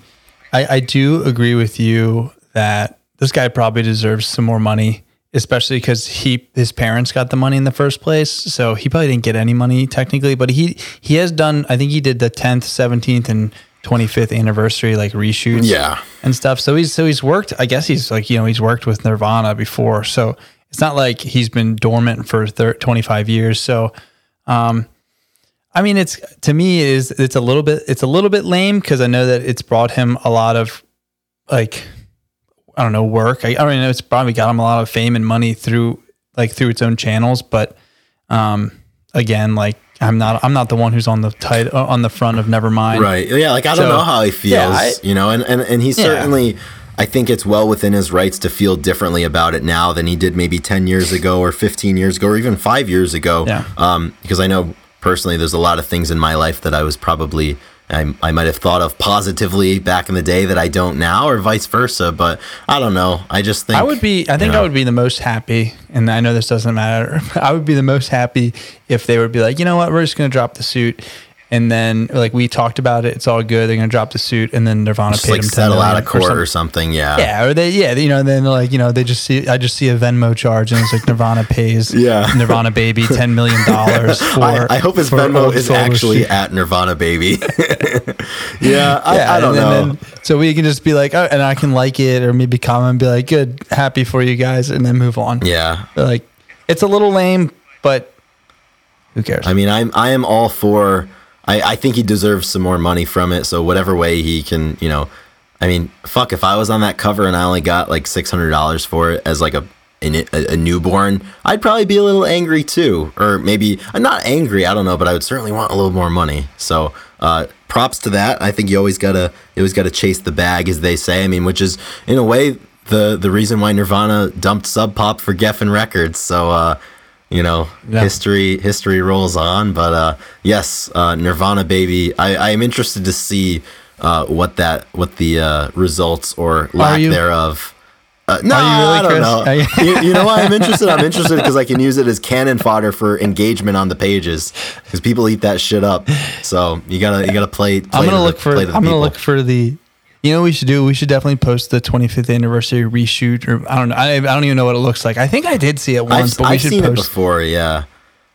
I, I do agree with you that this guy probably deserves some more money, especially because he his parents got the money in the first place. So he probably didn't get any money technically, but he he has done I think he did the tenth, seventeenth, and twenty fifth anniversary like reshoots Yeah. and stuff. So he's so he's worked I guess he's like, you know, he's worked with Nirvana before. So it's not like he's been dormant for thir- 25 years. So um, I mean, it's to me is it's a little bit it's a little bit lame because I know that it's brought him a lot of like I don't know work. I, I don't know it's probably got him a lot of fame and money through like through its own channels. But um, again, like I'm not I'm not the one who's on the title on the front of Nevermind. Right. Yeah. Like I don't So, know how he feels. yeah, I- you know, and and and he certainly. I think it's well within his rights to feel differently about it now than he did maybe 10 years ago or 15 years ago or even five years ago. Yeah. Um, because I know personally there's a lot of things in my life that I was probably, I, I might have thought of positively back in the day that I don't now or vice versa. But I don't know. I just think. I would be. I you think know, I would be the most happy, and I know this doesn't matter. I would be the most happy if they would be like, you know what, we're just going to drop the suit, and then like we talked about it, it's all good. They're going to drop the suit, and then Nirvana Just paid like them 10 settle out of court something. or something. Yeah. Yeah, or they, yeah, you know, and then like, you know, they just see, I just see a Venmo charge and it's like Nirvana pays Yeah. Nirvana baby $10 million I, I hope his Venmo is actually shoot. at Nirvana Baby. yeah, I, Yeah, I don't know. then- so we can just be like, oh, and I can like it or maybe comment and be like, good, happy for you guys, and then move on. yeah, But, like, it's a little lame, but who cares? I mean, I'm I am all for. I, I think he deserves some more money from it. So whatever way he can, you know, I mean, fuck. If I was on that cover and I only got like six hundred dollars for it as like a, a a newborn, I'd probably be a little angry too, or maybe I'm not angry. I don't know, but I would certainly want a little more money. So uh, props to that. I think you always gotta you always gotta chase the bag, as they say. I mean, which is in a way the the reason why Nirvana dumped Sub Pop for Geffen Records. So. uh you know Yeah. history history rolls on but uh yes uh nirvana baby i i am interested to see uh what that what the uh results or lack thereof uh, no, you really, I don't Chris? know. You- you, you know why I'm interested? I'm interested because I can use it as cannon fodder for engagement on the pages because people eat that shit up. So you gotta you gotta play. play I'm gonna the- look for. play I'm to the gonna look for the. You know what we should do? We should definitely post the 25th anniversary reshoot, or I don't know. I, I don't even know what it looks like. I think I did see it once, I've, but we I've should seen it post. before, yeah.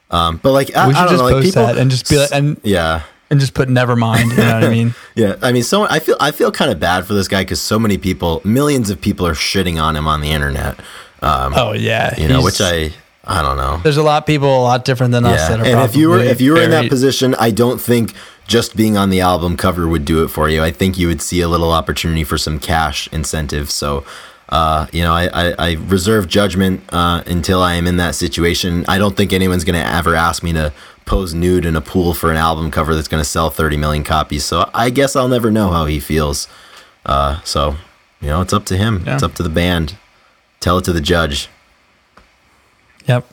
Um, but like I, We I don't just know, like post people that and just be like, and yeah. and just put never mind. You know what I mean? Yeah, I mean, so I feel I feel kind of bad for this guy because so many people, millions of people, are shitting on him on the internet. Um, Oh yeah, you know, which I I don't know. there's a lot of people a lot different than us Yeah, that are. and if you were if you were in that position, I don't think just being on the album cover would do it for you. I think you would see a little opportunity for some cash incentive. So. Uh, you know, I, I, I reserve judgment uh, until I am in that situation. I don't think anyone's going to ever ask me to pose nude in a pool for an album cover that's going to sell 30 million copies. So I guess I'll never know how he feels. Uh, so, you know, it's up to him. Yeah. It's up to the band. Tell it to the judge. Yep.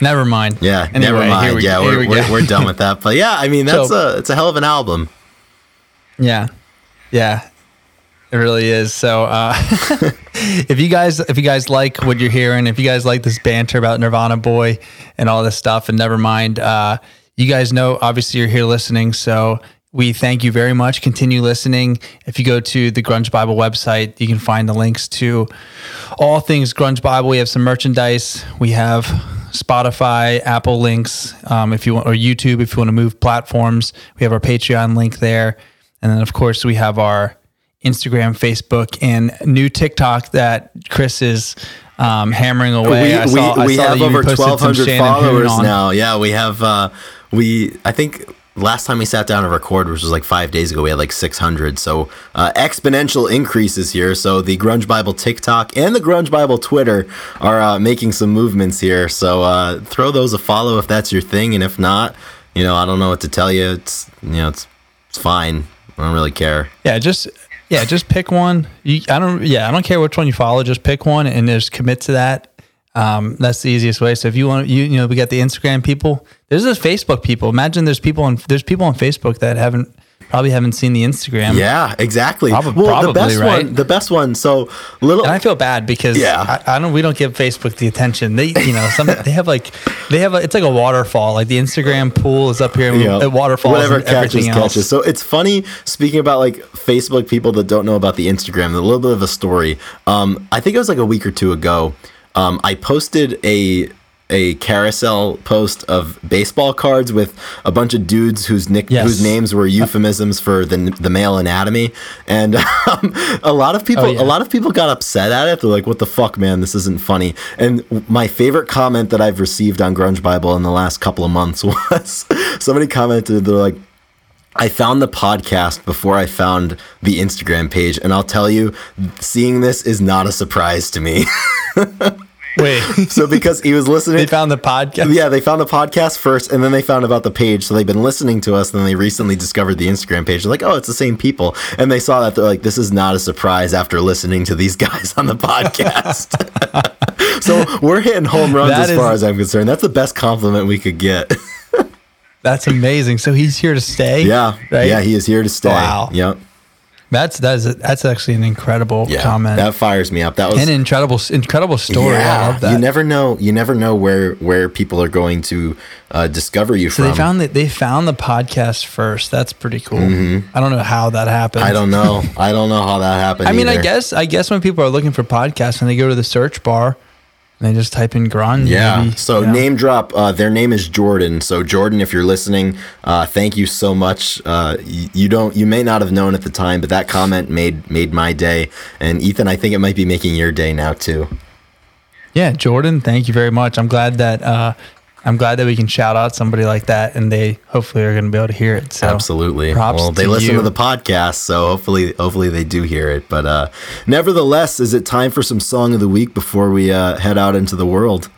Never mind. Yeah, Anyway, never mind. we- yeah, we're, we we're, we're done with that. But yeah, I mean, that's So- a it's a hell of an album. Yeah. Yeah. It really is. So, uh, if you guys if you guys like what you're hearing, if you guys like this banter about Nirvana Boy and all this stuff, and never mind, uh, you guys know obviously you're here listening. So we thank you very much. Continue listening. If you go to the Grunge Bible website, you can find the links to all things Grunge Bible. We have some merchandise. We have Spotify, Apple links. Um, if you want, or YouTube, if you want to move platforms, we have our Patreon link there, and then of course we have our Instagram, Facebook, and new TikTok that Chris is um, hammering away. We, I saw, we, we have you over some 1,200 followers now. Yeah, we have. Uh, we I think last time we sat down to record, which was like five days ago, we had like 600. So uh, exponential increases here. So the Grunge Bible TikTok and the Grunge Bible Twitter are uh, making some movements here. So uh, throw those a follow if that's your thing, and if not, you know I don't know what to tell you. It's you know it's it's fine. I don't really care. Yeah, just yeah, just pick one. You, I don't. Yeah, I don't care which one you follow. Just pick one and just commit to that. Um, that's the easiest way. So if you want, you you know, we got the Instagram people. There's those Facebook people. Imagine there's people on there's people on Facebook that haven't probably haven't seen the Instagram. Yeah, exactly. Prob- well, the probably, best right? one, the best one. So little. And I feel bad because Yeah. I, I don't. We don't give Facebook the attention. They, you know, some they have like they have a, it's like a waterfall. Like the Instagram pool is up here. Yeah. It waterfalls Whatever and catches everything else. catches. So it's funny speaking about like Facebook people that don't know about the Instagram. A little bit of a story. Um, I think it was like a week or two ago. Um, I posted a a carousel post of baseball cards with a bunch of dudes whose nick Yes. whose names were euphemisms for the the male anatomy, and um, a lot of people Oh, yeah. a lot of people got upset at it. They're like, "What the fuck, man? This isn't funny." And my favorite comment that I've received on Grunge Bible in the last couple of months was somebody commented, "They're like." I found the podcast before I found the Instagram page, and I'll tell you, seeing this is not a surprise to me. Wait, so because he was listening, they found the podcast. yeah, they found the podcast first, and then they found about the page. So they've been listening to us, and then they recently discovered the Instagram page. They're like, oh, it's the same people, and they saw that. They're like, this is not a surprise after listening to these guys on the podcast. so we're hitting home runs That as far as I'm concerned. That's the best compliment we could get. That's amazing. So he's here to stay. yeah, Right? yeah, he is here to stay. Wow. Yep. That's that's that's actually an incredible Yeah, comment. that fires me up. That was an incredible incredible story. I love that. You never know. You never know where where people are going to uh, discover you so from. they found that they found the podcast first. That's pretty cool. I don't know how that happened. Mm-hmm. I don't know. I don't know how that happened. I mean, I guess I guess when people are looking for podcasts and they go to the search bar and they just type in grunge. Yeah. maybe, so you know. name drop. Uh, their name is Jordan. So Jordan, if you're listening, uh, thank you so much. Uh, y- you don't. You may not have known at the time, but that comment made made my day. And Ethan, I think it might be making your day now too. Yeah, Jordan, thank you very much. I'm glad that uh, I'm glad that we can shout out somebody like that, and they hopefully are going to be able to hear it. So Absolutely. props well, they to listen you. to the podcast, so hopefully, hopefully they do hear it. But uh, nevertheless, is it time for some song of the week before we uh, head out into the world?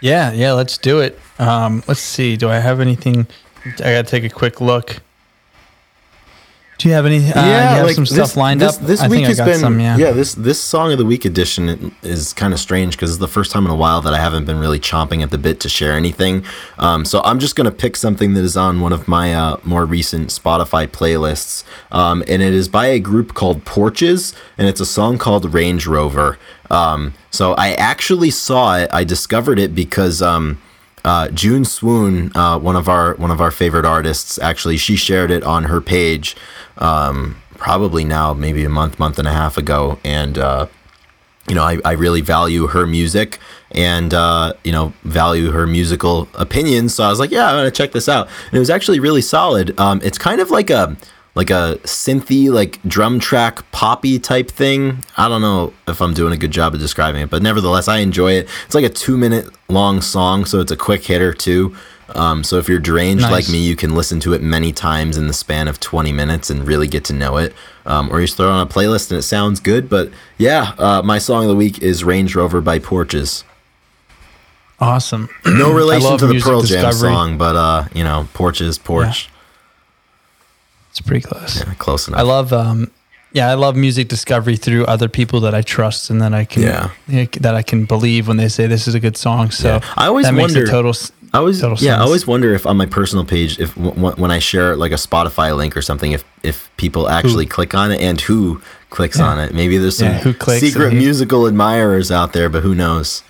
Yeah, yeah, let's do it. Um, let's see. Do I have anything? I got to take a quick look. Do you have any? Uh, you have some stuff lined this, up. This I week think has I got been some. Yeah. yeah. This this song of the week edition is kind of strange because it's the first time in a while that I haven't been really chomping at the bit to share anything. Um, so I'm just gonna pick something that is on one of my uh, more recent Spotify playlists, um, and it is by a group called Porches, and it's a song called Range Rover. Um, so I actually saw it. I discovered it because. Um, uh, June Swoon, uh, one of our one of our favorite artists, actually, she shared it on her page, um, probably now maybe a month, month and a half ago, and uh, you know, I, I really value her music and uh, you know value her musical opinions. So I was like, yeah, I'm gonna check this out. And it was actually really solid. Um, it's kind of like a like a synthy, like drum track poppy type thing. I don't know if I'm doing a good job of describing it, but nevertheless, I enjoy it. It's like a two minute long song, so it's a quick hitter too. Um, so if you're deranged Nice. like me, you can listen to it many times in the span of 20 minutes and really get to know it. Um, or you just throw it on a playlist and it sounds good. But yeah, uh, my song of the week is Range Rover by Porches. Awesome. No relation to the Pearl Jam discovery. song, but uh, you know, Porches, Porch, It's pretty close. Yeah, close enough. I love. Um, yeah, I love music discovery through other people that I trust and that I can. Yeah. yeah, that I can believe when they say this is a good song. So Yeah. I always that makes wonder- a total. I always, yeah, I always wonder if on my personal page, if w- when I share like a Spotify link or something, if if people actually click on it and who clicks on it. Maybe there's some Yeah, who secret who- musical admirers out there, but who knows?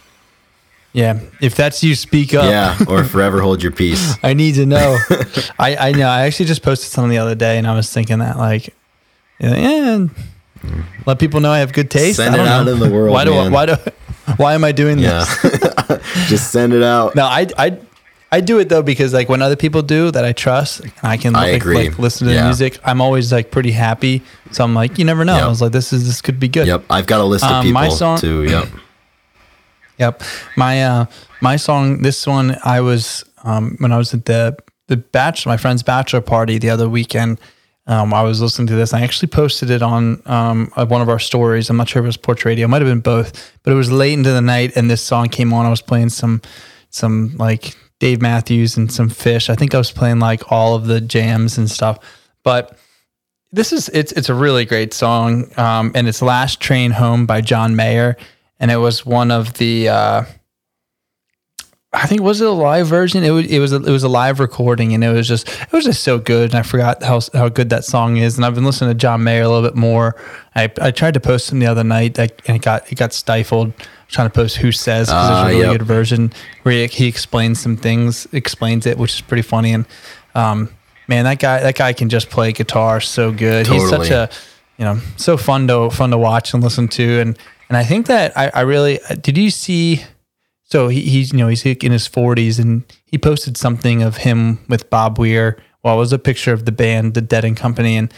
Yeah. If that's you, speak up. Yeah, or forever hold your peace. I need to know. I, I know. I actually just posted something the other day and I was thinking that like, yeah, let people know I have good taste. Send it out know. in the world, Why do I, why do why am I doing Yeah, this? just send it out. No, I I I do it though because like when other people do that I trust, and I can I like, like listen to Yeah. the music. I'm always like pretty happy. So I'm like, you never know. Yep. I was like, this is this could be good. Yep, I've got a list of Um, people my song- too. Yep. Yep. My uh my song this one I was um when I was at the the bachelor my friend's bachelor party the other weekend um I was listening to this I actually posted it on um uh, one of our stories I'm not sure if it was Porch Radio it might have been both but it was late into the night and this song came on I was playing some some like Dave Matthews and some Phish I think I was playing like all of the jams and stuff but this is it's it's a really great song um and it's Last Train Home by John Mayer and it was one of the uh I think was it a live version? It was it was a, it was a live recording, and it was just it was just so good. And I forgot how how good that song is. And I've been listening to John Mayer a little bit more. I, I tried to post him the other night, and it got it got stifled. Trying to post "Who Says" because Ah, there's a really yep. good version where he, he explains some things, explains it, which is pretty funny. And um, man, that guy that guy can just play guitar so good. He's such a you know so fun to fun to watch and listen to. And and I think that I, I really did. You see? So he, he's you know he's in his 40s and he posted something of him with Bob Weir. Well, it was a picture of the band, the Dead and Company, and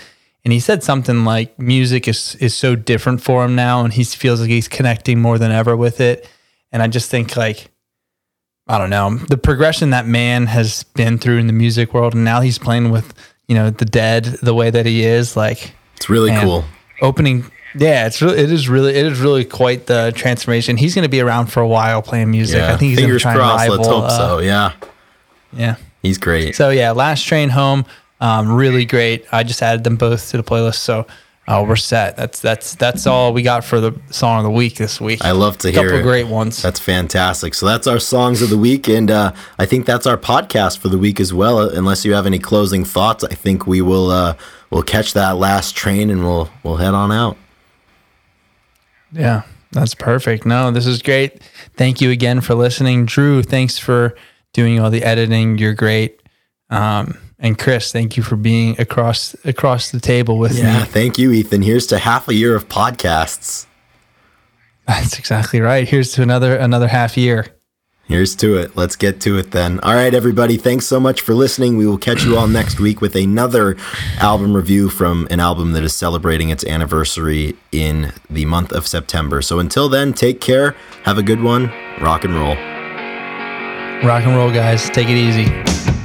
and he said something like music is is so different for him now, and he feels like he's connecting more than ever with it. And I just think like I don't know the progression that man has been through in the music world, and now he's playing with you know the Dead the way that he is like It's really Man. cool. opening. Yeah, it's really it is really it is really quite the transformation. He's going to be around for a while playing music. Yeah. I think he's Fingers going to try crossed. and rival. Let's hope uh, so. Yeah, Yeah. he's great. So yeah, last train home, um, really great. I just added them both to the playlist, so uh, we're set. That's that's that's all we got for the song of the week this week. I love to hear couple it. great ones. That's fantastic. So that's our songs of the week, and uh, I think that's our podcast for the week as well. Uh, Unless you have any closing thoughts, I think we will uh, we'll catch that last train and we'll we'll head on out. Yeah, that's perfect. No, this is great. Thank you again for listening. Drew, thanks for doing all the editing. You're great. Um, and Chris, thank you for being across across the table with me. Yeah, me. thank you, Ethan. Here's to half a year of podcasts. That's exactly right. Here's to another another half year. Here's to it. Let's get to it then. All right, everybody. Thanks so much for listening. We will catch you all next week with another album review from an album that is celebrating its anniversary in the month of September. So until then, take care. Have a good one. Rock and roll. Rock and roll, guys. Take it easy.